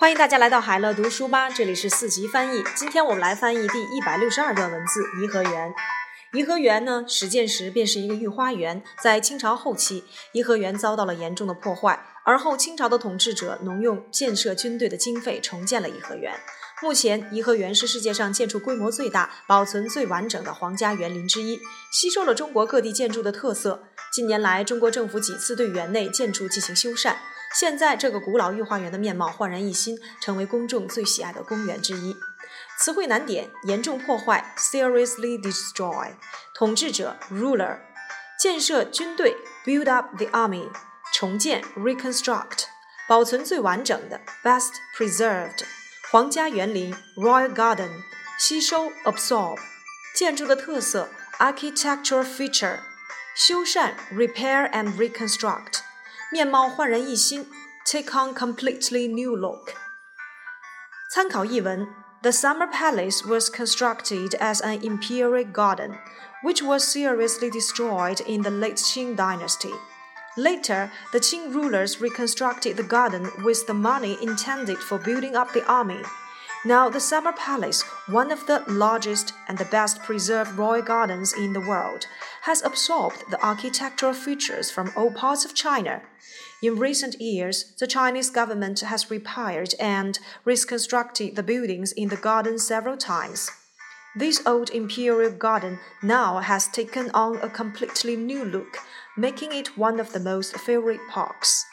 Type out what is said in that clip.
欢迎大家来到海乐读书吧，这里是四级翻译。今天我们来翻译第一百六十二段文字《颐和园》。颐和园呢，始建时便是一个御花园，在清朝后期，颐和园遭到了严重的破坏，而后清朝的统治者农用建设军队的经费重建了颐和园。目前，颐和园是世界上建筑规模最大、保存最完整的皇家园林之一，吸收了中国各地建筑的特色。近年来，中国政府几次对园内建筑进行修缮。现在，这个古老御花园的面貌焕然一新，成为公众最喜爱的公园之一。词汇难点：严重破坏 （seriously destroy），统治者 （ruler），建设军队 （build up the army），重建 （reconstruct），保存最完整的 （best preserved），皇家园林 （royal garden），吸收 （absorb），建筑的特色 （architectural feature），修缮 （repair and reconstruct）。面貌焕然一新，take on completely new look。参考译文：The Summer Palace was constructed as an imperial garden, which was seriously destroyed in the late Qing dynasty. Later, the Qing rulers reconstructed the garden with the money intended for building up the army. Now, the Summer Palace, one of the largest and the best preserved royal gardens in the world, has absorbed the architectural features from all parts of China. In recent years, the Chinese government has repaired and reconstructed the buildings in the garden several times. This old imperial garden now has taken on a completely new look, making it one of the most favorite parks.